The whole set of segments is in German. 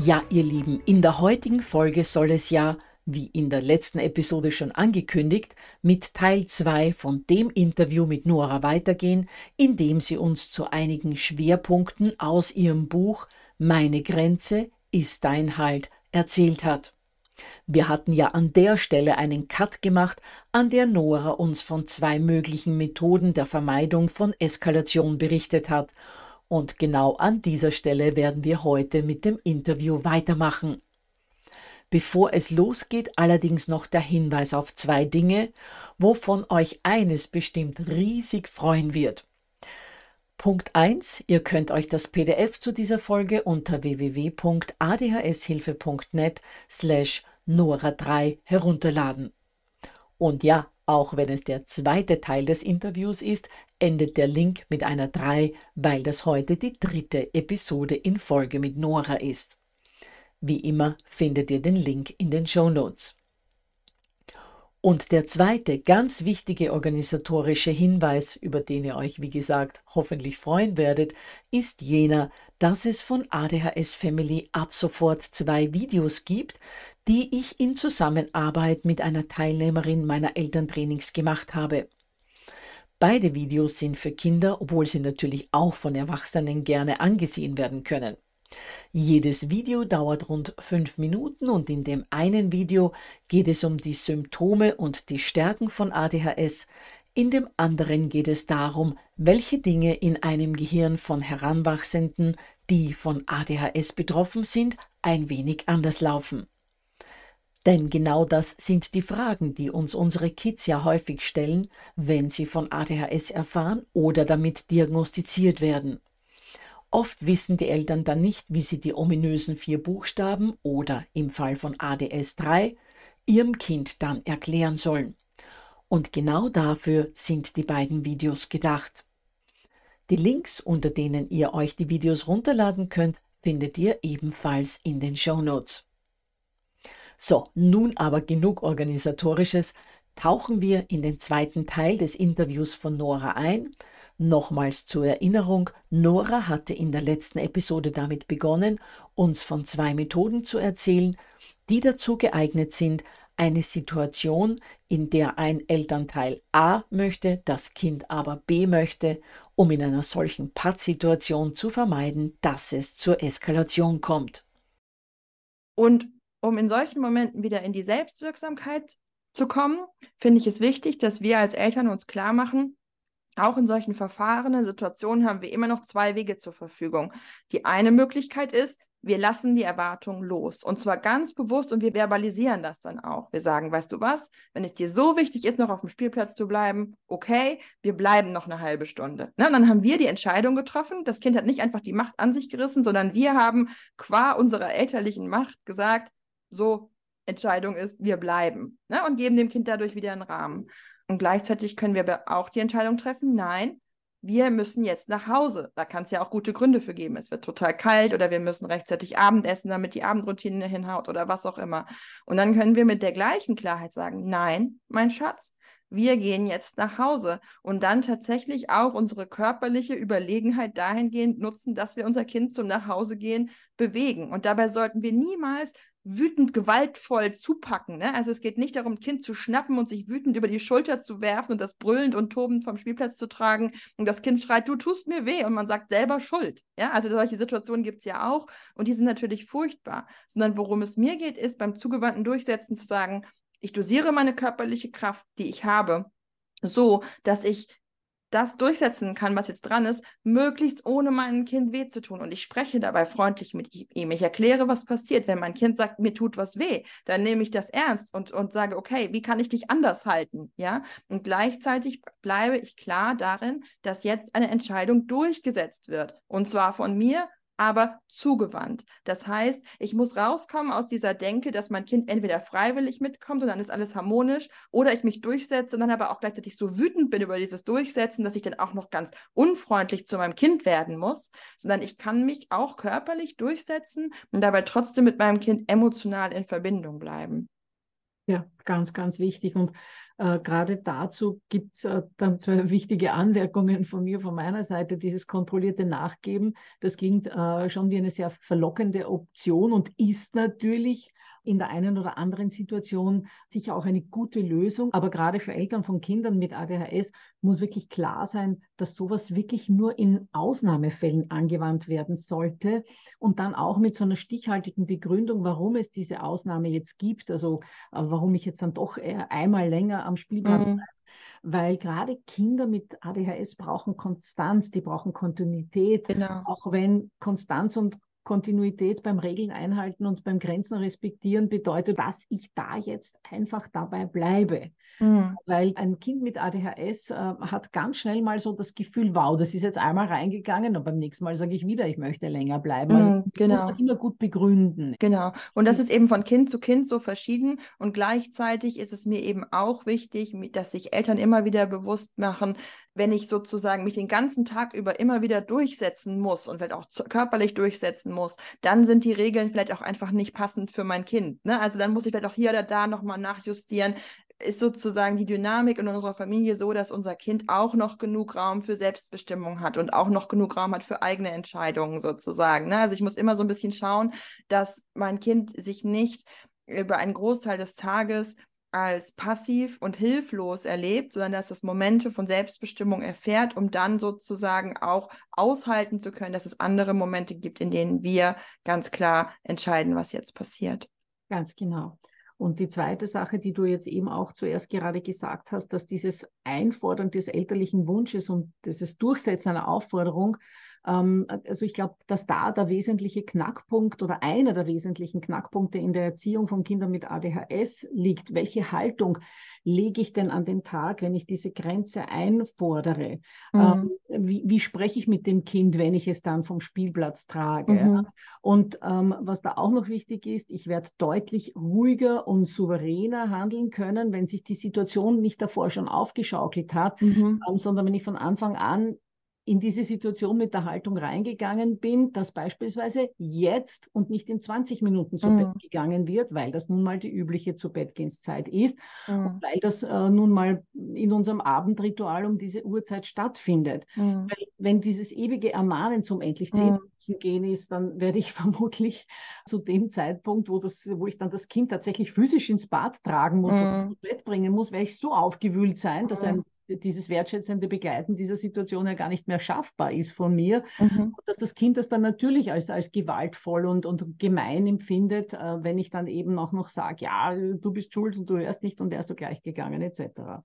Ja, ihr Lieben, in der heutigen Folge soll es ja, wie in der letzten Episode schon angekündigt, mit Teil 2 von dem Interview mit Nora weitergehen, in dem sie uns zu einigen Schwerpunkten aus ihrem Buch Meine Grenze ist dein Halt erzählt hat. Wir hatten ja an der Stelle einen Cut gemacht, an der Nora uns von zwei möglichen Methoden der Vermeidung von Eskalation berichtet hat und genau an dieser Stelle werden wir heute mit dem Interview weitermachen. Bevor es losgeht, allerdings noch der Hinweis auf zwei Dinge, wovon euch eines bestimmt riesig freuen wird. Punkt 1. Ihr könnt euch das PDF zu dieser Folge unter www.adhshilfe.net slash Nora3 herunterladen. Und ja, auch wenn es der zweite Teil des Interviews ist, endet der Link mit einer 3, weil das heute die dritte Episode in Folge mit Nora ist. Wie immer findet ihr den Link in den Show Notes. Und der zweite ganz wichtige organisatorische Hinweis, über den ihr euch, wie gesagt, hoffentlich freuen werdet, ist jener, dass es von ADHS Family ab sofort zwei Videos gibt, die ich in Zusammenarbeit mit einer Teilnehmerin meiner Elterntrainings gemacht habe. Beide Videos sind für Kinder, obwohl sie natürlich auch von Erwachsenen gerne angesehen werden können. Jedes Video dauert rund fünf Minuten und in dem einen Video geht es um die Symptome und die Stärken von ADHS, in dem anderen geht es darum, welche Dinge in einem Gehirn von Heranwachsenden, die von ADHS betroffen sind, ein wenig anders laufen. Denn genau das sind die Fragen, die uns unsere Kids ja häufig stellen, wenn sie von ADHS erfahren oder damit diagnostiziert werden. Oft wissen die Eltern dann nicht, wie sie die ominösen vier Buchstaben oder im Fall von ADS 3 ihrem Kind dann erklären sollen. Und genau dafür sind die beiden Videos gedacht. Die Links, unter denen ihr euch die Videos runterladen könnt, findet ihr ebenfalls in den Show Notes. So, nun aber genug organisatorisches. Tauchen wir in den zweiten Teil des Interviews von Nora ein. Nochmals zur Erinnerung, Nora hatte in der letzten Episode damit begonnen, uns von zwei Methoden zu erzählen, die dazu geeignet sind, eine Situation, in der ein Elternteil A möchte, das Kind aber B möchte, um in einer solchen Pattsituation zu vermeiden, dass es zur Eskalation kommt. Und um in solchen Momenten wieder in die Selbstwirksamkeit zu kommen, finde ich es wichtig, dass wir als Eltern uns klar machen, auch in solchen verfahrenen Situationen haben wir immer noch zwei Wege zur Verfügung. Die eine Möglichkeit ist, wir lassen die Erwartung los. Und zwar ganz bewusst und wir verbalisieren das dann auch. Wir sagen, weißt du was, wenn es dir so wichtig ist, noch auf dem Spielplatz zu bleiben, okay, wir bleiben noch eine halbe Stunde. Und dann haben wir die Entscheidung getroffen. Das Kind hat nicht einfach die Macht an sich gerissen, sondern wir haben qua unserer elterlichen Macht gesagt, so, Entscheidung ist, wir bleiben. Ne? Und geben dem Kind dadurch wieder einen Rahmen. Und gleichzeitig können wir aber auch die Entscheidung treffen, nein, wir müssen jetzt nach Hause. Da kann es ja auch gute Gründe für geben. Es wird total kalt oder wir müssen rechtzeitig Abendessen, damit die Abendroutine hinhaut oder was auch immer. Und dann können wir mit der gleichen Klarheit sagen, nein, mein Schatz, wir gehen jetzt nach Hause und dann tatsächlich auch unsere körperliche Überlegenheit dahingehend nutzen, dass wir unser Kind zum Nachhausegehen bewegen. Und dabei sollten wir niemals wütend gewaltvoll zupacken. Ne? Also es geht nicht darum, Kind zu schnappen und sich wütend über die Schulter zu werfen und das brüllend und tobend vom Spielplatz zu tragen und das Kind schreit, du tust mir weh und man sagt selber Schuld. Ja, also solche Situationen gibt es ja auch und die sind natürlich furchtbar. Sondern worum es mir geht, ist beim zugewandten Durchsetzen zu sagen, ich dosiere meine körperliche Kraft, die ich habe, so, dass ich das durchsetzen kann, was jetzt dran ist, möglichst ohne meinem Kind weh zu tun. Und ich spreche dabei freundlich mit ihm. Ich erkläre, was passiert. Wenn mein Kind sagt, mir tut was weh, dann nehme ich das ernst und, und sage, okay, wie kann ich dich anders halten? Ja. Und gleichzeitig bleibe ich klar darin, dass jetzt eine Entscheidung durchgesetzt wird. Und zwar von mir aber zugewandt. Das heißt, ich muss rauskommen aus dieser Denke, dass mein Kind entweder freiwillig mitkommt und dann ist alles harmonisch oder ich mich durchsetze und dann aber auch gleichzeitig so wütend bin über dieses Durchsetzen, dass ich dann auch noch ganz unfreundlich zu meinem Kind werden muss, sondern ich kann mich auch körperlich durchsetzen und dabei trotzdem mit meinem Kind emotional in Verbindung bleiben. Ja, ganz, ganz wichtig. Und äh, gerade dazu gibt es äh, dann zwei wichtige Anmerkungen von mir, von meiner Seite. Dieses kontrollierte Nachgeben, das klingt äh, schon wie eine sehr verlockende Option und ist natürlich in der einen oder anderen Situation sicher auch eine gute Lösung. Aber gerade für Eltern von Kindern mit ADHS muss wirklich klar sein, dass sowas wirklich nur in Ausnahmefällen angewandt werden sollte und dann auch mit so einer stichhaltigen Begründung, warum es diese Ausnahme jetzt gibt, also äh, warum ich jetzt dann doch einmal länger am Spielplatz mhm. bleibe weil gerade Kinder mit ADHS brauchen Konstanz, die brauchen Kontinuität. Genau. Auch wenn Konstanz und Kontinuität beim Regeln einhalten und beim Grenzen respektieren bedeutet, dass ich da jetzt einfach dabei bleibe. Mhm. Weil ein Kind mit ADHS äh, hat ganz schnell mal so das Gefühl, wow, das ist jetzt einmal reingegangen und beim nächsten Mal sage ich wieder, ich möchte länger bleiben. Also mhm, genau. muss man immer gut begründen. Genau. Und das ist eben von Kind zu Kind so verschieden und gleichzeitig ist es mir eben auch wichtig, dass sich Eltern immer wieder bewusst machen, wenn ich sozusagen mich den ganzen Tag über immer wieder durchsetzen muss und vielleicht auch körperlich durchsetzen muss, dann sind die Regeln vielleicht auch einfach nicht passend für mein Kind. Ne? Also dann muss ich vielleicht auch hier oder da nochmal nachjustieren. Ist sozusagen die Dynamik in unserer Familie so, dass unser Kind auch noch genug Raum für Selbstbestimmung hat und auch noch genug Raum hat für eigene Entscheidungen sozusagen. Ne? Also ich muss immer so ein bisschen schauen, dass mein Kind sich nicht über einen Großteil des Tages als passiv und hilflos erlebt, sondern dass es Momente von Selbstbestimmung erfährt, um dann sozusagen auch aushalten zu können, dass es andere Momente gibt, in denen wir ganz klar entscheiden, was jetzt passiert. Ganz genau. Und die zweite Sache, die du jetzt eben auch zuerst gerade gesagt hast, dass dieses Einfordern des elterlichen Wunsches und dieses Durchsetzen einer Aufforderung also ich glaube, dass da der wesentliche Knackpunkt oder einer der wesentlichen Knackpunkte in der Erziehung von Kindern mit ADHS liegt. Welche Haltung lege ich denn an den Tag, wenn ich diese Grenze einfordere? Mhm. Ähm, wie, wie, spreche ich mit dem Kind, wenn ich es dann vom Spielplatz trage? Mhm. Und ähm, was da auch noch wichtig ist, ich werde deutlich ruhiger und souveräner handeln können, wenn sich die Situation nicht davor schon aufgeschaukelt hat, mhm. Ähm, sondern wenn ich von Anfang an in diese Situation mit der Haltung reingegangen bin, dass beispielsweise jetzt und nicht in 20 Minuten zu mhm. Bett gegangen wird, weil das nun mal die übliche zu Bettgehenszeit ist mhm. und weil das äh, nun mal in unserem Abendritual um diese Uhrzeit stattfindet. Mhm. Weil, wenn dieses ewige Ermahnen zum endlich zehn mhm. Minuten gehen ist, dann werde ich vermutlich zu dem Zeitpunkt, wo, das, wo ich dann das Kind tatsächlich physisch ins Bad tragen muss oder mhm. zu Bett bringen muss, werde ich so aufgewühlt sein, dass ein dieses wertschätzende Begleiten dieser Situation ja gar nicht mehr schaffbar ist von mir. Mhm. Dass das Kind das dann natürlich als, als gewaltvoll und, und gemein empfindet, äh, wenn ich dann eben auch noch sage, ja, du bist schuld und du hörst nicht und wärst du gleich gegangen, etc.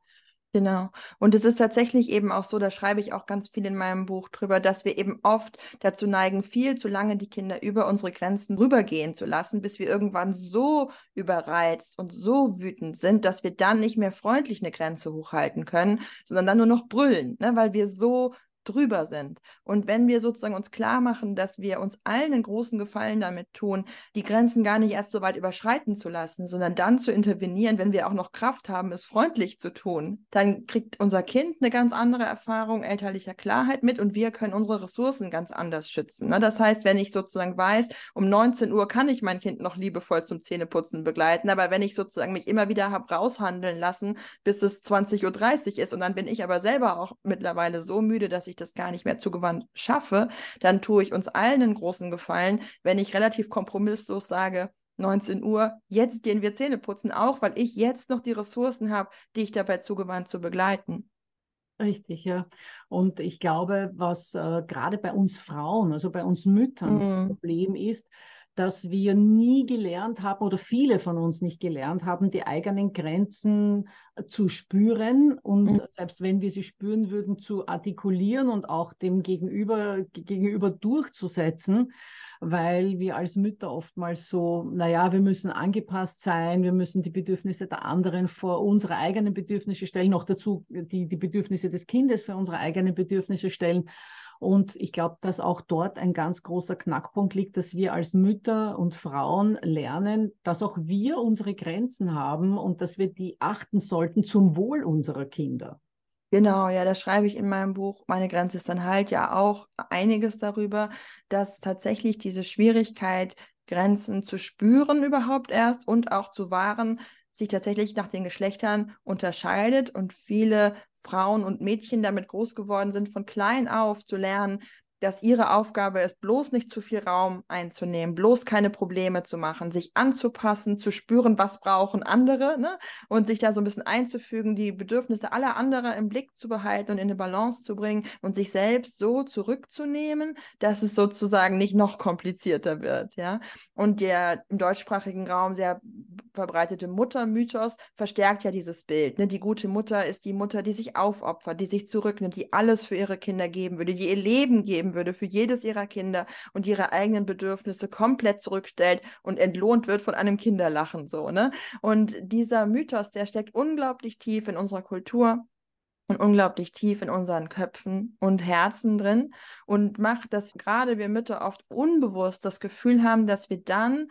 Genau. Und es ist tatsächlich eben auch so, da schreibe ich auch ganz viel in meinem Buch drüber, dass wir eben oft dazu neigen, viel zu lange die Kinder über unsere Grenzen rübergehen zu lassen, bis wir irgendwann so überreizt und so wütend sind, dass wir dann nicht mehr freundlich eine Grenze hochhalten können, sondern dann nur noch brüllen, ne? weil wir so drüber sind. Und wenn wir sozusagen uns klar machen, dass wir uns allen einen großen Gefallen damit tun, die Grenzen gar nicht erst so weit überschreiten zu lassen, sondern dann zu intervenieren, wenn wir auch noch Kraft haben, es freundlich zu tun, dann kriegt unser Kind eine ganz andere Erfahrung elterlicher Klarheit mit und wir können unsere Ressourcen ganz anders schützen. Ne? Das heißt, wenn ich sozusagen weiß, um 19 Uhr kann ich mein Kind noch liebevoll zum Zähneputzen begleiten, aber wenn ich sozusagen mich immer wieder habe raushandeln lassen, bis es 20.30 Uhr ist und dann bin ich aber selber auch mittlerweile so müde, dass ich ich das gar nicht mehr zugewandt schaffe, dann tue ich uns allen einen großen Gefallen, wenn ich relativ kompromisslos sage, 19 Uhr, jetzt gehen wir Zähne putzen, auch weil ich jetzt noch die Ressourcen habe, die ich dabei zugewandt zu begleiten. Richtig, ja. Und ich glaube, was äh, gerade bei uns Frauen, also bei uns Müttern, mm. das Problem ist, dass wir nie gelernt haben oder viele von uns nicht gelernt haben, die eigenen Grenzen äh, zu spüren und mhm. selbst wenn wir sie spüren würden, zu artikulieren und auch dem Gegenüber, gegenüber durchzusetzen, weil wir als Mütter oftmals so, naja, wir müssen angepasst sein, wir müssen die Bedürfnisse der anderen vor unsere eigenen Bedürfnisse stellen, noch dazu die, die Bedürfnisse des Kindes für unsere eigenen Bedürfnisse stellen. Und ich glaube, dass auch dort ein ganz großer Knackpunkt liegt, dass wir als Mütter und Frauen lernen, dass auch wir unsere Grenzen haben und dass wir die achten sollten zum Wohl unserer Kinder. Genau, ja, da schreibe ich in meinem Buch, meine Grenze ist dann halt ja auch einiges darüber, dass tatsächlich diese Schwierigkeit, Grenzen zu spüren überhaupt erst und auch zu wahren, sich tatsächlich nach den Geschlechtern unterscheidet und viele Frauen und Mädchen damit groß geworden sind, von klein auf zu lernen, dass ihre Aufgabe ist, bloß nicht zu viel Raum einzunehmen, bloß keine Probleme zu machen, sich anzupassen, zu spüren, was brauchen andere ne? und sich da so ein bisschen einzufügen, die Bedürfnisse aller anderen im Blick zu behalten und in eine Balance zu bringen und sich selbst so zurückzunehmen, dass es sozusagen nicht noch komplizierter wird. Ja? Und der im deutschsprachigen Raum sehr verbreitete Muttermythos verstärkt ja dieses Bild. Ne? Die gute Mutter ist die Mutter, die sich aufopfert, die sich zurücknimmt, die alles für ihre Kinder geben würde, die ihr Leben geben würde für jedes ihrer Kinder und ihre eigenen Bedürfnisse komplett zurückstellt und entlohnt wird von einem Kinderlachen so, ne? Und dieser Mythos, der steckt unglaublich tief in unserer Kultur und unglaublich tief in unseren Köpfen und Herzen drin und macht, dass gerade wir Mütter oft unbewusst das Gefühl haben, dass wir dann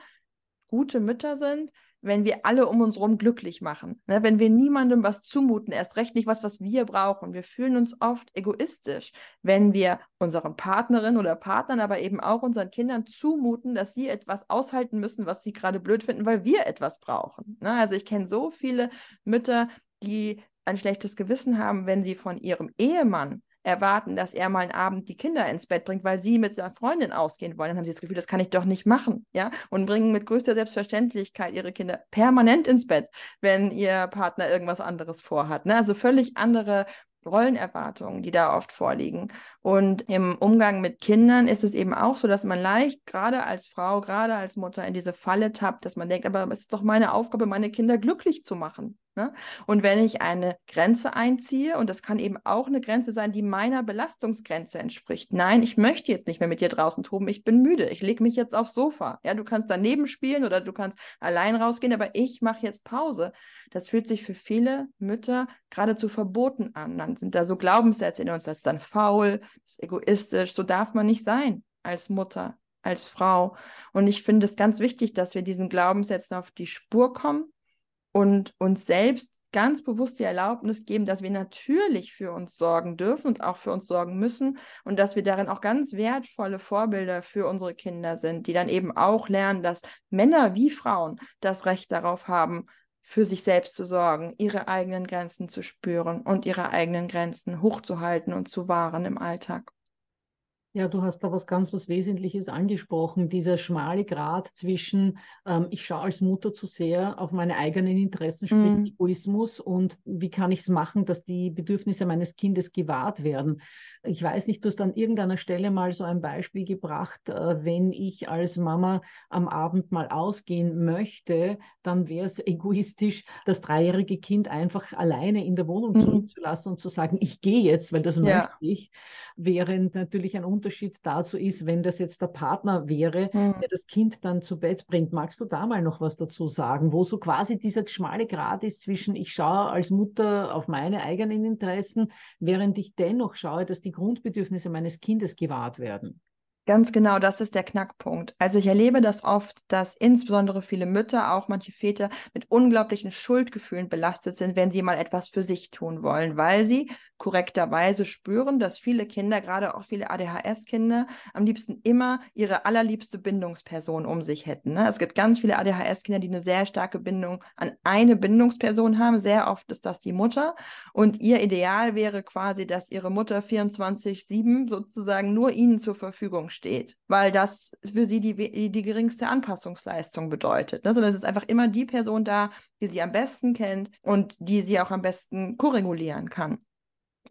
gute Mütter sind, wenn wir alle um uns herum glücklich machen. Ne? Wenn wir niemandem was zumuten, erst recht nicht was, was wir brauchen. Wir fühlen uns oft egoistisch, wenn wir unseren Partnerinnen oder Partnern, aber eben auch unseren Kindern zumuten, dass sie etwas aushalten müssen, was sie gerade blöd finden, weil wir etwas brauchen. Ne? Also ich kenne so viele Mütter, die ein schlechtes Gewissen haben, wenn sie von ihrem Ehemann erwarten, dass er mal einen Abend die Kinder ins Bett bringt, weil sie mit seiner Freundin ausgehen wollen. Dann haben sie das Gefühl, das kann ich doch nicht machen, ja, und bringen mit größter Selbstverständlichkeit ihre Kinder permanent ins Bett, wenn ihr Partner irgendwas anderes vorhat. Ne? Also völlig andere Rollenerwartungen, die da oft vorliegen. Und im Umgang mit Kindern ist es eben auch so, dass man leicht, gerade als Frau, gerade als Mutter, in diese Falle tappt, dass man denkt, aber es ist doch meine Aufgabe, meine Kinder glücklich zu machen. Ne? Und wenn ich eine Grenze einziehe, und das kann eben auch eine Grenze sein, die meiner Belastungsgrenze entspricht. Nein, ich möchte jetzt nicht mehr mit dir draußen toben, ich bin müde, ich lege mich jetzt aufs Sofa. Ja, du kannst daneben spielen oder du kannst allein rausgehen, aber ich mache jetzt Pause. Das fühlt sich für viele Mütter geradezu verboten an. Dann sind da so Glaubenssätze in uns, das ist dann faul, das ist egoistisch, so darf man nicht sein als Mutter, als Frau. Und ich finde es ganz wichtig, dass wir diesen Glaubenssätzen auf die Spur kommen und uns selbst ganz bewusst die Erlaubnis geben, dass wir natürlich für uns sorgen dürfen und auch für uns sorgen müssen und dass wir darin auch ganz wertvolle Vorbilder für unsere Kinder sind, die dann eben auch lernen, dass Männer wie Frauen das Recht darauf haben, für sich selbst zu sorgen, ihre eigenen Grenzen zu spüren und ihre eigenen Grenzen hochzuhalten und zu wahren im Alltag. Ja, du hast da was ganz was Wesentliches angesprochen, dieser schmale Grat zwischen, ähm, ich schaue als Mutter zu sehr auf meine eigenen Interessen, sprich mm. Egoismus, und wie kann ich es machen, dass die Bedürfnisse meines Kindes gewahrt werden. Ich weiß nicht, du hast an irgendeiner Stelle mal so ein Beispiel gebracht, äh, wenn ich als Mama am Abend mal ausgehen möchte, dann wäre es egoistisch, das dreijährige Kind einfach alleine in der Wohnung mm. zurückzulassen und zu sagen, ich gehe jetzt, weil das ja. möchte ich, während natürlich ein Unterschied dazu ist, wenn das jetzt der Partner wäre, mhm. der das Kind dann zu Bett bringt. Magst du da mal noch was dazu sagen, wo so quasi dieser schmale Grad ist zwischen ich schaue als Mutter auf meine eigenen Interessen, während ich dennoch schaue, dass die Grundbedürfnisse meines Kindes gewahrt werden? Ganz genau, das ist der Knackpunkt. Also ich erlebe das oft, dass insbesondere viele Mütter, auch manche Väter, mit unglaublichen Schuldgefühlen belastet sind, wenn sie mal etwas für sich tun wollen, weil sie korrekterweise spüren, dass viele Kinder, gerade auch viele ADHS-Kinder, am liebsten immer ihre allerliebste Bindungsperson um sich hätten. Ne? Es gibt ganz viele ADHS-Kinder, die eine sehr starke Bindung an eine Bindungsperson haben. Sehr oft ist das die Mutter. Und ihr Ideal wäre quasi, dass ihre Mutter 24-7 sozusagen nur ihnen zur Verfügung steht, weil das für sie die, die, geringste Anpassungsleistung bedeutet. Ne? Sondern es ist einfach immer die Person da, die sie am besten kennt und die sie auch am besten koregulieren kann.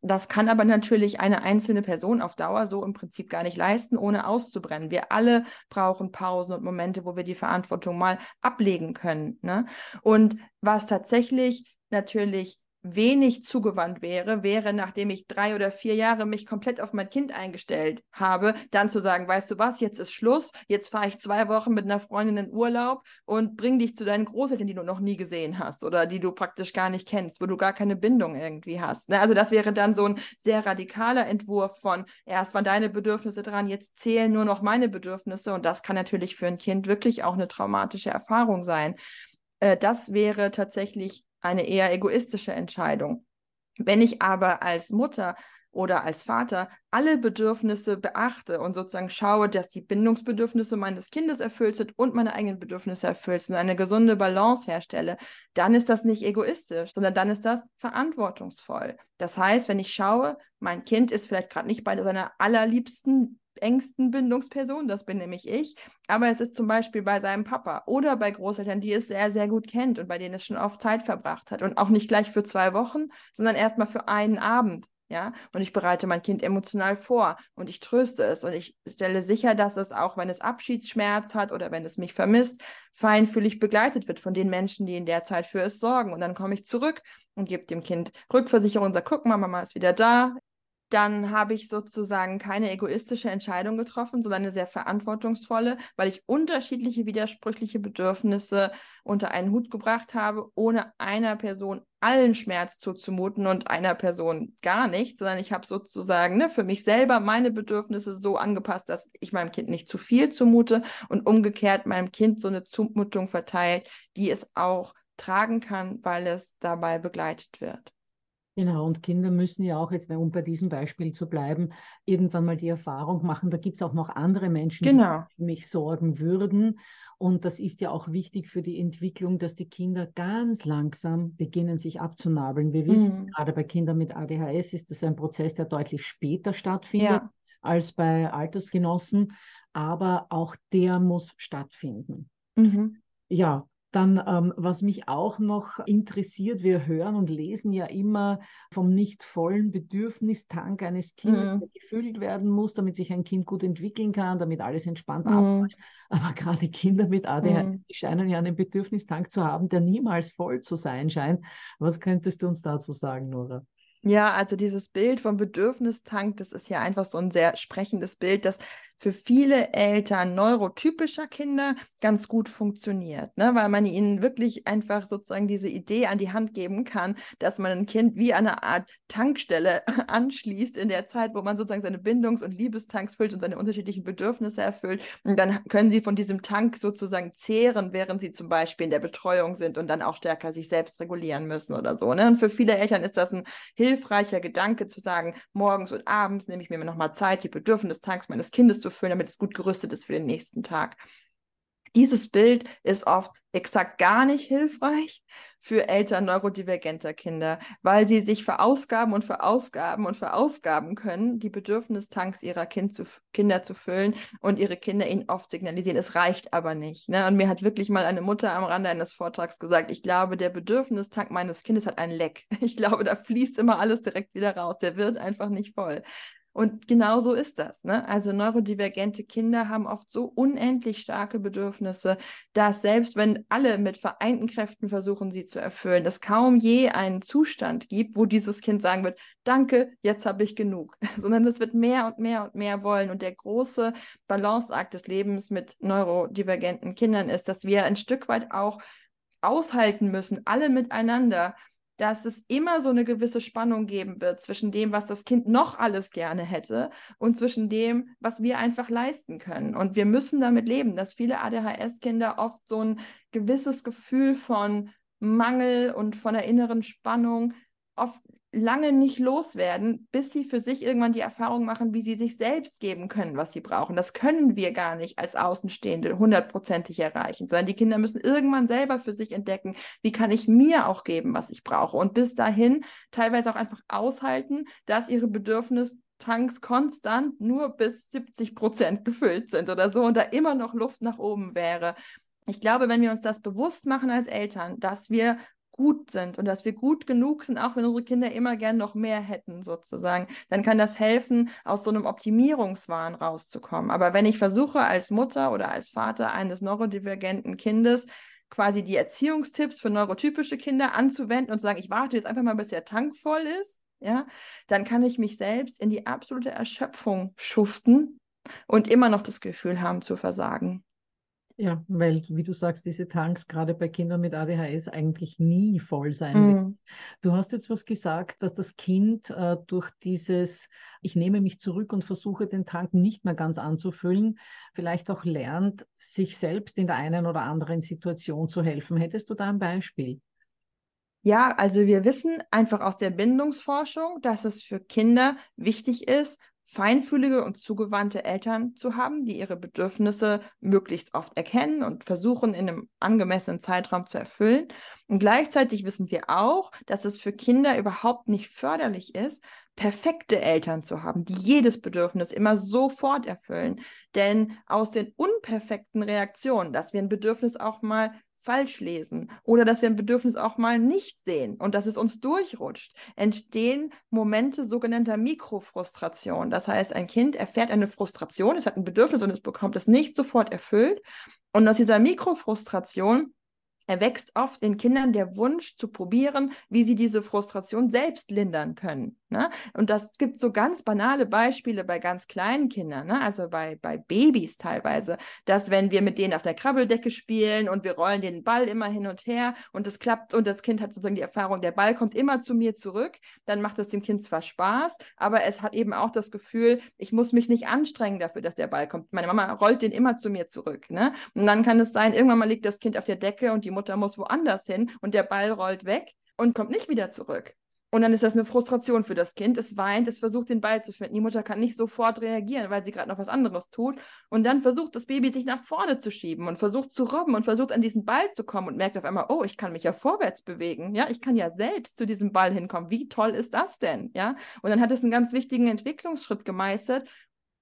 Das kann aber natürlich eine einzelne Person auf Dauer so im Prinzip gar nicht leisten, ohne auszubrennen. Wir alle brauchen Pausen und Momente, wo wir die Verantwortung mal ablegen können. Ne? Und was tatsächlich natürlich wenig zugewandt wäre, wäre, nachdem ich drei oder vier Jahre mich komplett auf mein Kind eingestellt habe, dann zu sagen, weißt du was, jetzt ist Schluss, jetzt fahre ich zwei Wochen mit einer Freundin in Urlaub und bring dich zu deinen Großeltern, die du noch nie gesehen hast oder die du praktisch gar nicht kennst, wo du gar keine Bindung irgendwie hast. Ne? Also das wäre dann so ein sehr radikaler Entwurf von, erst waren deine Bedürfnisse dran, jetzt zählen nur noch meine Bedürfnisse und das kann natürlich für ein Kind wirklich auch eine traumatische Erfahrung sein. Äh, das wäre tatsächlich eine eher egoistische Entscheidung. Wenn ich aber als Mutter oder als Vater alle Bedürfnisse beachte und sozusagen schaue, dass die Bindungsbedürfnisse meines Kindes erfüllt sind und meine eigenen Bedürfnisse erfüllt sind, eine gesunde Balance herstelle, dann ist das nicht egoistisch, sondern dann ist das verantwortungsvoll. Das heißt, wenn ich schaue, mein Kind ist vielleicht gerade nicht bei seiner allerliebsten engsten Bindungsperson, das bin nämlich ich, aber es ist zum Beispiel bei seinem Papa oder bei Großeltern, die es sehr, sehr gut kennt und bei denen es schon oft Zeit verbracht hat und auch nicht gleich für zwei Wochen, sondern erstmal für einen Abend. Ja, und ich bereite mein Kind emotional vor und ich tröste es und ich stelle sicher, dass es auch, wenn es Abschiedsschmerz hat oder wenn es mich vermisst, feinfühlig begleitet wird von den Menschen, die in der Zeit für es sorgen. Und dann komme ich zurück und gebe dem Kind Rückversicherung und sage, guck mal, Mama ist wieder da, dann habe ich sozusagen keine egoistische Entscheidung getroffen, sondern eine sehr verantwortungsvolle, weil ich unterschiedliche widersprüchliche Bedürfnisse unter einen Hut gebracht habe, ohne einer Person allen Schmerz zuzumuten und einer Person gar nicht, sondern ich habe sozusagen ne, für mich selber meine Bedürfnisse so angepasst, dass ich meinem Kind nicht zu viel zumute und umgekehrt meinem Kind so eine Zumutung verteilt, die es auch tragen kann, weil es dabei begleitet wird. Genau, und Kinder müssen ja auch, jetzt um bei diesem Beispiel zu bleiben, irgendwann mal die Erfahrung machen, da gibt es auch noch andere Menschen, genau. die mich sorgen würden. Und das ist ja auch wichtig für die Entwicklung, dass die Kinder ganz langsam beginnen, sich abzunabeln. Wir wissen, mhm. gerade bei Kindern mit ADHS ist das ein Prozess, der deutlich später stattfindet ja. als bei Altersgenossen, aber auch der muss stattfinden. Mhm. Ja, dann, ähm, was mich auch noch interessiert, wir hören und lesen ja immer vom nicht vollen Bedürfnistank eines Kindes, mhm. der gefüllt werden muss, damit sich ein Kind gut entwickeln kann, damit alles entspannt mhm. abläuft. Aber gerade Kinder mit ADHS, mhm. die scheinen ja einen Bedürfnistank zu haben, der niemals voll zu sein scheint. Was könntest du uns dazu sagen, Nora? Ja, also dieses Bild vom Bedürfnistank, das ist ja einfach so ein sehr sprechendes Bild, das für viele Eltern neurotypischer Kinder ganz gut funktioniert, ne? weil man ihnen wirklich einfach sozusagen diese Idee an die Hand geben kann, dass man ein Kind wie eine Art Tankstelle anschließt in der Zeit, wo man sozusagen seine Bindungs- und Liebestanks füllt und seine unterschiedlichen Bedürfnisse erfüllt. Und dann können sie von diesem Tank sozusagen zehren, während sie zum Beispiel in der Betreuung sind und dann auch stärker sich selbst regulieren müssen oder so. Ne? Und für viele Eltern ist das ein hilfreicher Gedanke zu sagen, morgens und abends nehme ich mir nochmal Zeit, die Bedürfnistanks meines Kindes zu füllen, damit es gut gerüstet ist für den nächsten Tag. Dieses Bild ist oft exakt gar nicht hilfreich für Eltern neurodivergenter Kinder, weil sie sich verausgaben und verausgaben und verausgaben können, die Bedürfnistanks ihrer kind zu, Kinder zu füllen und ihre Kinder ihnen oft signalisieren, es reicht aber nicht. Ne? Und mir hat wirklich mal eine Mutter am Rande eines Vortrags gesagt, ich glaube, der Bedürfnistank meines Kindes hat ein Leck. Ich glaube, da fließt immer alles direkt wieder raus. Der wird einfach nicht voll. Und genau so ist das. Ne? Also neurodivergente Kinder haben oft so unendlich starke Bedürfnisse, dass selbst wenn alle mit vereinten Kräften versuchen, sie zu erfüllen, es kaum je einen Zustand gibt, wo dieses Kind sagen wird, danke, jetzt habe ich genug, sondern es wird mehr und mehr und mehr wollen. Und der große Balanceakt des Lebens mit neurodivergenten Kindern ist, dass wir ein Stück weit auch aushalten müssen, alle miteinander, dass es immer so eine gewisse Spannung geben wird zwischen dem, was das Kind noch alles gerne hätte und zwischen dem, was wir einfach leisten können. Und wir müssen damit leben, dass viele ADHS-Kinder oft so ein gewisses Gefühl von Mangel und von der inneren Spannung oft lange nicht loswerden, bis sie für sich irgendwann die Erfahrung machen, wie sie sich selbst geben können, was sie brauchen. Das können wir gar nicht als Außenstehende hundertprozentig erreichen, sondern die Kinder müssen irgendwann selber für sich entdecken, wie kann ich mir auch geben, was ich brauche. Und bis dahin teilweise auch einfach aushalten, dass ihre Bedürfnistanks konstant nur bis 70 Prozent gefüllt sind oder so und da immer noch Luft nach oben wäre. Ich glaube, wenn wir uns das bewusst machen als Eltern, dass wir gut sind und dass wir gut genug sind, auch wenn unsere Kinder immer gern noch mehr hätten, sozusagen, dann kann das helfen, aus so einem Optimierungswahn rauszukommen. Aber wenn ich versuche, als Mutter oder als Vater eines neurodivergenten Kindes quasi die Erziehungstipps für neurotypische Kinder anzuwenden und zu sagen, ich warte jetzt einfach mal, bis der Tank voll ist, ja, dann kann ich mich selbst in die absolute Erschöpfung schuften und immer noch das Gefühl haben zu versagen. Ja, weil, wie du sagst, diese Tanks gerade bei Kindern mit ADHS eigentlich nie voll sein mhm. werden. Du hast jetzt was gesagt, dass das Kind äh, durch dieses, ich nehme mich zurück und versuche den Tank nicht mehr ganz anzufüllen, vielleicht auch lernt, sich selbst in der einen oder anderen Situation zu helfen. Hättest du da ein Beispiel? Ja, also wir wissen einfach aus der Bindungsforschung, dass es für Kinder wichtig ist, feinfühlige und zugewandte Eltern zu haben, die ihre Bedürfnisse möglichst oft erkennen und versuchen, in einem angemessenen Zeitraum zu erfüllen. Und gleichzeitig wissen wir auch, dass es für Kinder überhaupt nicht förderlich ist, perfekte Eltern zu haben, die jedes Bedürfnis immer sofort erfüllen. Denn aus den unperfekten Reaktionen, dass wir ein Bedürfnis auch mal falsch lesen oder dass wir ein Bedürfnis auch mal nicht sehen und dass es uns durchrutscht, entstehen Momente sogenannter Mikrofrustration. Das heißt, ein Kind erfährt eine Frustration, es hat ein Bedürfnis und es bekommt es nicht sofort erfüllt. Und aus dieser Mikrofrustration erwächst oft in Kindern der Wunsch zu probieren, wie sie diese Frustration selbst lindern können. Ne? Und das gibt so ganz banale Beispiele bei ganz kleinen Kindern, ne? also bei, bei Babys teilweise, dass wenn wir mit denen auf der Krabbeldecke spielen und wir rollen den Ball immer hin und her und es klappt und das Kind hat sozusagen die Erfahrung, der Ball kommt immer zu mir zurück, dann macht es dem Kind zwar Spaß, aber es hat eben auch das Gefühl, ich muss mich nicht anstrengen dafür, dass der Ball kommt. Meine Mama rollt den immer zu mir zurück. Ne? Und dann kann es sein, irgendwann mal liegt das Kind auf der Decke und die Mutter muss woanders hin und der Ball rollt weg und kommt nicht wieder zurück. Und dann ist das eine Frustration für das Kind. Es weint, es versucht, den Ball zu finden. Die Mutter kann nicht sofort reagieren, weil sie gerade noch was anderes tut. Und dann versucht das Baby sich nach vorne zu schieben und versucht zu robben und versucht an diesen Ball zu kommen und merkt auf einmal, oh, ich kann mich ja vorwärts bewegen. Ja, ich kann ja selbst zu diesem Ball hinkommen. Wie toll ist das denn? Ja, und dann hat es einen ganz wichtigen Entwicklungsschritt gemeistert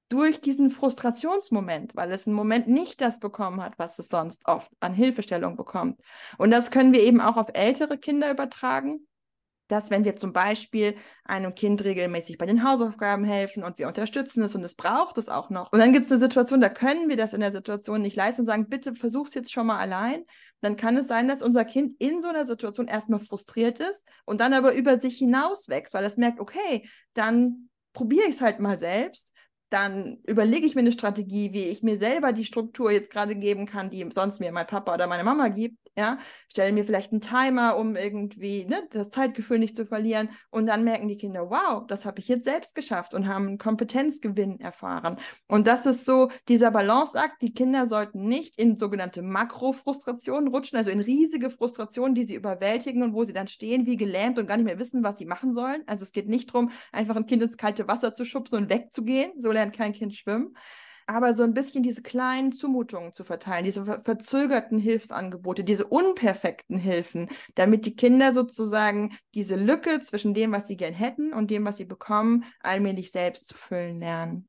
durch diesen Frustrationsmoment, weil es einen Moment nicht das bekommen hat, was es sonst oft an Hilfestellung bekommt. Und das können wir eben auch auf ältere Kinder übertragen dass wenn wir zum Beispiel einem Kind regelmäßig bei den Hausaufgaben helfen und wir unterstützen es und es braucht es auch noch. Und dann gibt es eine Situation, da können wir das in der Situation nicht leisten und sagen, bitte versuch es jetzt schon mal allein. Dann kann es sein, dass unser Kind in so einer Situation erstmal frustriert ist und dann aber über sich hinaus wächst, weil es merkt, okay, dann probiere ich es halt mal selbst dann überlege ich mir eine Strategie, wie ich mir selber die Struktur jetzt gerade geben kann, die sonst mir mein Papa oder meine Mama gibt. Ja, stelle mir vielleicht einen Timer, um irgendwie ne, das Zeitgefühl nicht zu verlieren. Und dann merken die Kinder, wow, das habe ich jetzt selbst geschafft und haben einen Kompetenzgewinn erfahren. Und das ist so dieser Balanceakt. Die Kinder sollten nicht in sogenannte Makrofrustrationen rutschen, also in riesige Frustrationen, die sie überwältigen und wo sie dann stehen wie gelähmt und gar nicht mehr wissen, was sie machen sollen. Also es geht nicht darum, einfach ein Kind ins kalte Wasser zu schubsen und wegzugehen. So lernt kein Kind schwimmen. Aber so ein bisschen diese kleinen Zumutungen zu verteilen, diese ver verzögerten Hilfsangebote, diese unperfekten Hilfen, damit die Kinder sozusagen diese Lücke zwischen dem, was sie gern hätten und dem, was sie bekommen, allmählich selbst zu füllen lernen.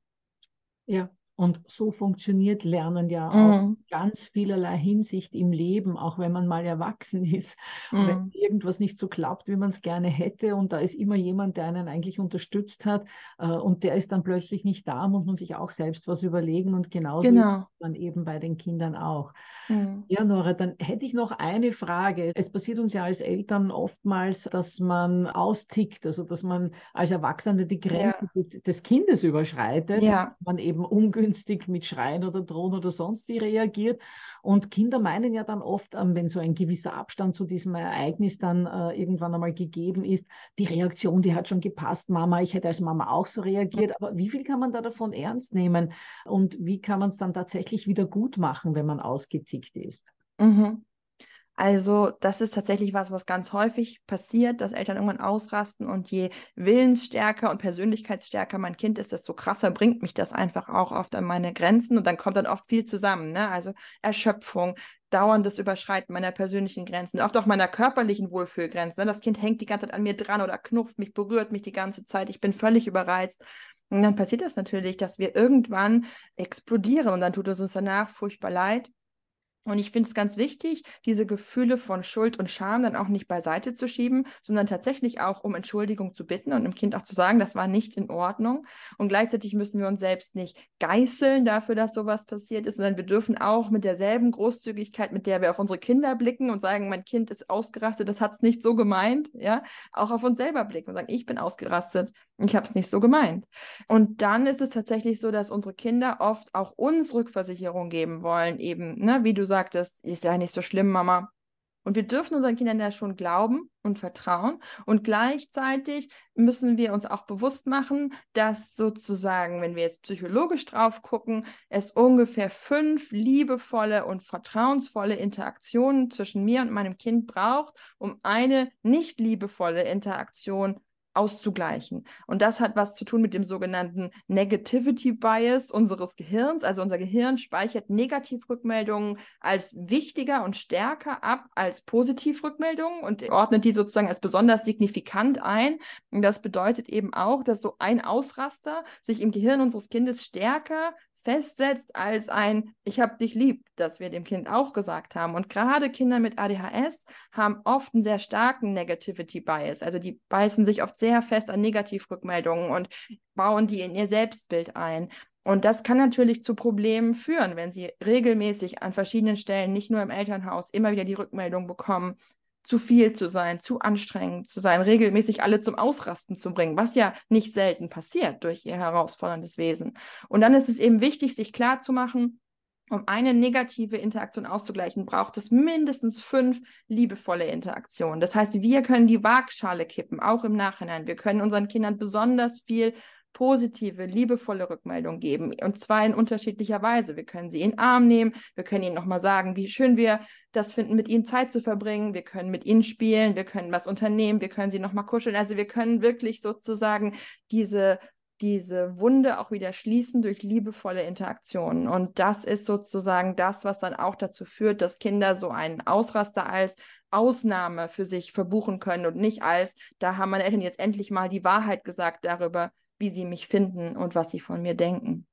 Ja, und so funktioniert Lernen ja auch mm. ganz vielerlei Hinsicht im Leben, auch wenn man mal erwachsen ist. Mm. Wenn irgendwas nicht so klappt, wie man es gerne hätte und da ist immer jemand, der einen eigentlich unterstützt hat äh, und der ist dann plötzlich nicht da, muss man sich auch selbst was überlegen und genauso genau. man eben bei den Kindern auch. Mm. Ja, Nora, dann hätte ich noch eine Frage. Es passiert uns ja als Eltern oftmals, dass man austickt, also dass man als Erwachsene die Grenze ja. des Kindes überschreitet, ja. man eben ungünstig ungünstig mit Schreien oder Drohen oder sonst wie reagiert. Und Kinder meinen ja dann oft, ähm, wenn so ein gewisser Abstand zu diesem Ereignis dann äh, irgendwann einmal gegeben ist, die Reaktion, die hat schon gepasst, Mama, ich hätte als Mama auch so reagiert. Aber wie viel kann man da davon ernst nehmen? Und wie kann man es dann tatsächlich wieder gut machen, wenn man ausgetickt ist? Mhm. Also das ist tatsächlich was, was ganz häufig passiert, dass Eltern irgendwann ausrasten und je willensstärker und persönlichkeitsstärker mein Kind ist, desto krasser bringt mich das einfach auch oft an meine Grenzen und dann kommt dann oft viel zusammen. Ne? Also Erschöpfung, dauerndes Überschreiten meiner persönlichen Grenzen, oft auch meiner körperlichen Wohlfühlgrenzen. Ne? Das Kind hängt die ganze Zeit an mir dran oder knufft mich, berührt mich die ganze Zeit. Ich bin völlig überreizt. Und dann passiert das natürlich, dass wir irgendwann explodieren und dann tut es uns danach furchtbar leid. Und ich finde es ganz wichtig, diese Gefühle von Schuld und Scham dann auch nicht beiseite zu schieben, sondern tatsächlich auch um Entschuldigung zu bitten und dem Kind auch zu sagen, das war nicht in Ordnung. Und gleichzeitig müssen wir uns selbst nicht geißeln dafür, dass sowas passiert ist, sondern wir dürfen auch mit derselben Großzügigkeit, mit der wir auf unsere Kinder blicken und sagen, mein Kind ist ausgerastet, das hat es nicht so gemeint, ja, auch auf uns selber blicken und sagen, ich bin ausgerastet, ich habe es nicht so gemeint. Und dann ist es tatsächlich so, dass unsere Kinder oft auch uns Rückversicherung geben wollen, eben, ne, wie du sagtest, ist ja nicht so schlimm, Mama. Und wir dürfen unseren Kindern ja schon glauben und vertrauen. Und gleichzeitig müssen wir uns auch bewusst machen, dass sozusagen, wenn wir jetzt psychologisch drauf gucken, es ungefähr fünf liebevolle und vertrauensvolle Interaktionen zwischen mir und meinem Kind braucht, um eine nicht liebevolle Interaktion auszugleichen. Und das hat was zu tun mit dem sogenannten Negativity Bias unseres Gehirns. Also unser Gehirn speichert Negativrückmeldungen als wichtiger und stärker ab als Positivrückmeldungen und ordnet die sozusagen als besonders signifikant ein. Und das bedeutet eben auch, dass so ein Ausraster sich im Gehirn unseres Kindes stärker festsetzt als ein Ich hab dich lieb, das wir dem Kind auch gesagt haben. Und gerade Kinder mit ADHS haben oft einen sehr starken Negativity Bias. Also die beißen sich oft sehr fest an Negativrückmeldungen und bauen die in ihr Selbstbild ein. Und das kann natürlich zu Problemen führen, wenn sie regelmäßig an verschiedenen Stellen, nicht nur im Elternhaus, immer wieder die Rückmeldung bekommen, zu viel zu sein, zu anstrengend zu sein, regelmäßig alle zum Ausrasten zu bringen, was ja nicht selten passiert durch ihr herausforderndes Wesen. Und dann ist es eben wichtig, sich klarzumachen, um eine negative Interaktion auszugleichen, braucht es mindestens fünf liebevolle Interaktionen. Das heißt, wir können die Waagschale kippen, auch im Nachhinein. Wir können unseren Kindern besonders viel positive, liebevolle Rückmeldung geben. Und zwar in unterschiedlicher Weise. Wir können sie in den Arm nehmen, wir können ihnen nochmal sagen, wie schön wir das finden, mit ihnen Zeit zu verbringen. Wir können mit ihnen spielen, wir können was unternehmen, wir können sie nochmal kuscheln. Also wir können wirklich sozusagen diese diese Wunde auch wieder schließen durch liebevolle Interaktionen. Und das ist sozusagen das, was dann auch dazu führt, dass Kinder so einen Ausraster als Ausnahme für sich verbuchen können und nicht als, da haben meine Eltern jetzt endlich mal die Wahrheit gesagt darüber, wie sie mich finden und was sie von mir denken.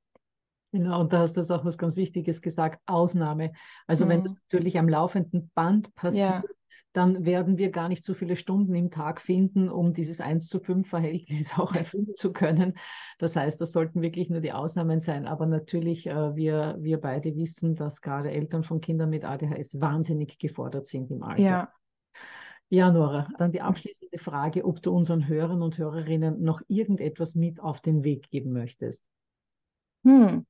Genau, und da hast du auch was ganz Wichtiges gesagt, Ausnahme. Also mhm. wenn das natürlich am laufenden Band passiert, ja. dann werden wir gar nicht so viele Stunden im Tag finden, um dieses 1 zu 5 Verhältnis auch erfüllen zu können. Das heißt, das sollten wirklich nur die Ausnahmen sein. Aber natürlich, äh, wir, wir beide wissen, dass gerade Eltern von Kindern mit ADHS wahnsinnig gefordert sind im Alter. Ja. Ja, Nora, dann die abschließende Frage, ob du unseren Hörern und Hörerinnen noch irgendetwas mit auf den Weg geben möchtest. Hm.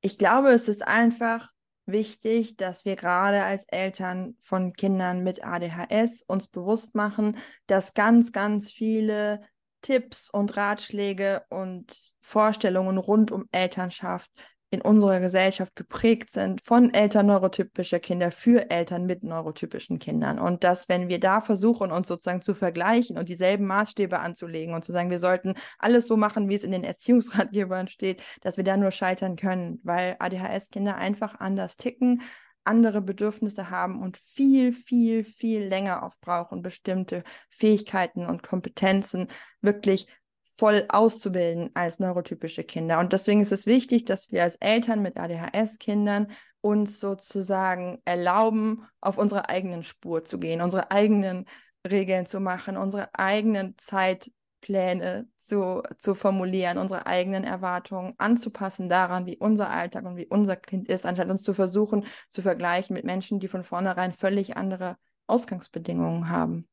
Ich glaube, es ist einfach wichtig, dass wir gerade als Eltern von Kindern mit ADHS uns bewusst machen, dass ganz, ganz viele Tipps und Ratschläge und Vorstellungen rund um Elternschaft in unserer Gesellschaft geprägt sind von Eltern neurotypischer Kinder für Eltern mit neurotypischen Kindern. Und dass, wenn wir da versuchen, uns sozusagen zu vergleichen und dieselben Maßstäbe anzulegen und zu sagen, wir sollten alles so machen, wie es in den Erziehungsratgebern steht, dass wir da nur scheitern können, weil ADHS-Kinder einfach anders ticken, andere Bedürfnisse haben und viel, viel, viel länger aufbrauchen, bestimmte Fähigkeiten und Kompetenzen wirklich voll auszubilden als neurotypische Kinder. Und deswegen ist es wichtig, dass wir als Eltern mit ADHS-Kindern uns sozusagen erlauben, auf unsere eigenen Spur zu gehen, unsere eigenen Regeln zu machen, unsere eigenen Zeitpläne zu, zu formulieren, unsere eigenen Erwartungen anzupassen daran, wie unser Alltag und wie unser Kind ist, anstatt uns zu versuchen zu vergleichen mit Menschen, die von vornherein völlig andere Ausgangsbedingungen haben.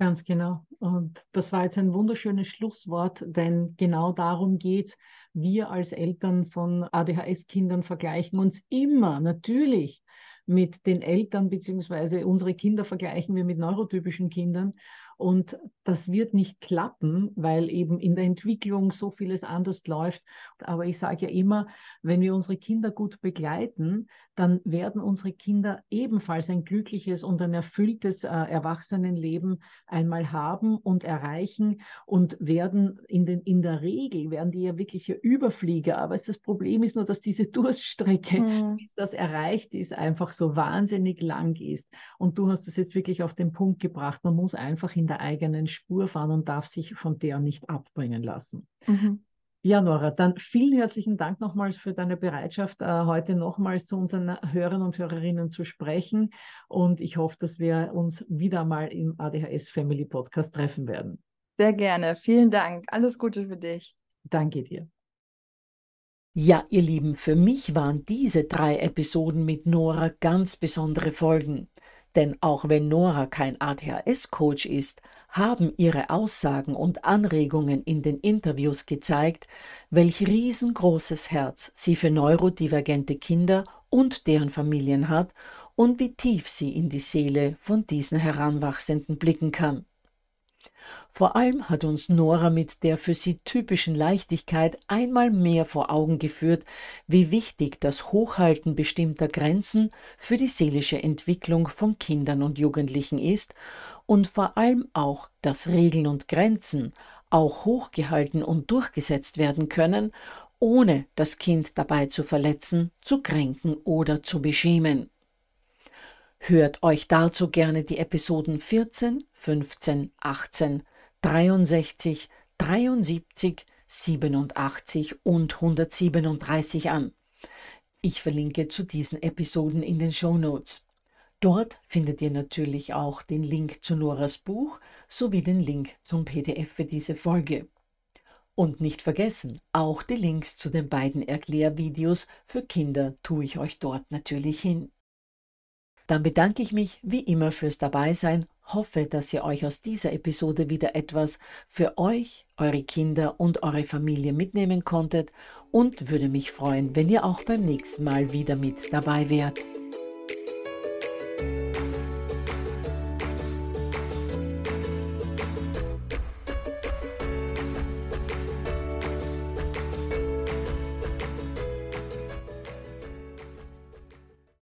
Ganz genau. Und das war jetzt ein wunderschönes Schlusswort, denn genau darum geht es. Wir als Eltern von ADHS-Kindern vergleichen uns immer natürlich mit den Eltern, beziehungsweise unsere Kinder vergleichen wir mit neurotypischen Kindern. Und das wird nicht klappen, weil eben in der Entwicklung so vieles anders läuft. Aber ich sage ja immer, wenn wir unsere Kinder gut begleiten, dann werden unsere Kinder ebenfalls ein glückliches und ein erfülltes äh, Erwachsenenleben einmal haben und erreichen und werden in, den, in der Regel, werden die ja wirkliche Überflieger. Aber das Problem ist nur, dass diese Durststrecke, mhm. bis das erreicht ist, einfach so wahnsinnig lang ist. Und du hast es jetzt wirklich auf den Punkt gebracht. Man muss einfach in der eigenen Spur fahren und darf sich von der nicht abbringen lassen. Mhm. Ja, Nora, dann vielen herzlichen Dank nochmals für deine Bereitschaft, äh, heute nochmals zu unseren Hörern und Hörerinnen zu sprechen. Und ich hoffe, dass wir uns wieder mal im ADHS Family Podcast treffen werden. Sehr gerne. Vielen Dank. Alles Gute für dich. Danke dir. Ja, ihr Lieben, für mich waren diese drei Episoden mit Nora ganz besondere Folgen. Denn auch wenn Nora kein ADHS-Coach ist, haben ihre Aussagen und Anregungen in den Interviews gezeigt, welch riesengroßes Herz sie für neurodivergente Kinder und deren Familien hat und wie tief sie in die Seele von diesen Heranwachsenden blicken kann. Vor allem hat uns Nora mit der für sie typischen Leichtigkeit einmal mehr vor Augen geführt, wie wichtig das Hochhalten bestimmter Grenzen für die seelische Entwicklung von Kindern und Jugendlichen ist und vor allem auch, dass Regeln und Grenzen auch hochgehalten und durchgesetzt werden können, ohne das Kind dabei zu verletzen, zu kränken oder zu beschämen. Hört euch dazu gerne die Episoden 14, 15, 18, 63, 73, 87 und 137 an. Ich verlinke zu diesen Episoden in den Show Notes. Dort findet ihr natürlich auch den Link zu Noras Buch sowie den Link zum PDF für diese Folge. Und nicht vergessen, auch die Links zu den beiden Erklärvideos für Kinder tue ich euch dort natürlich hin. Dann bedanke ich mich wie immer fürs Dabeisein, hoffe, dass ihr euch aus dieser Episode wieder etwas für euch, eure Kinder und eure Familie mitnehmen konntet und würde mich freuen, wenn ihr auch beim nächsten Mal wieder mit dabei wärt.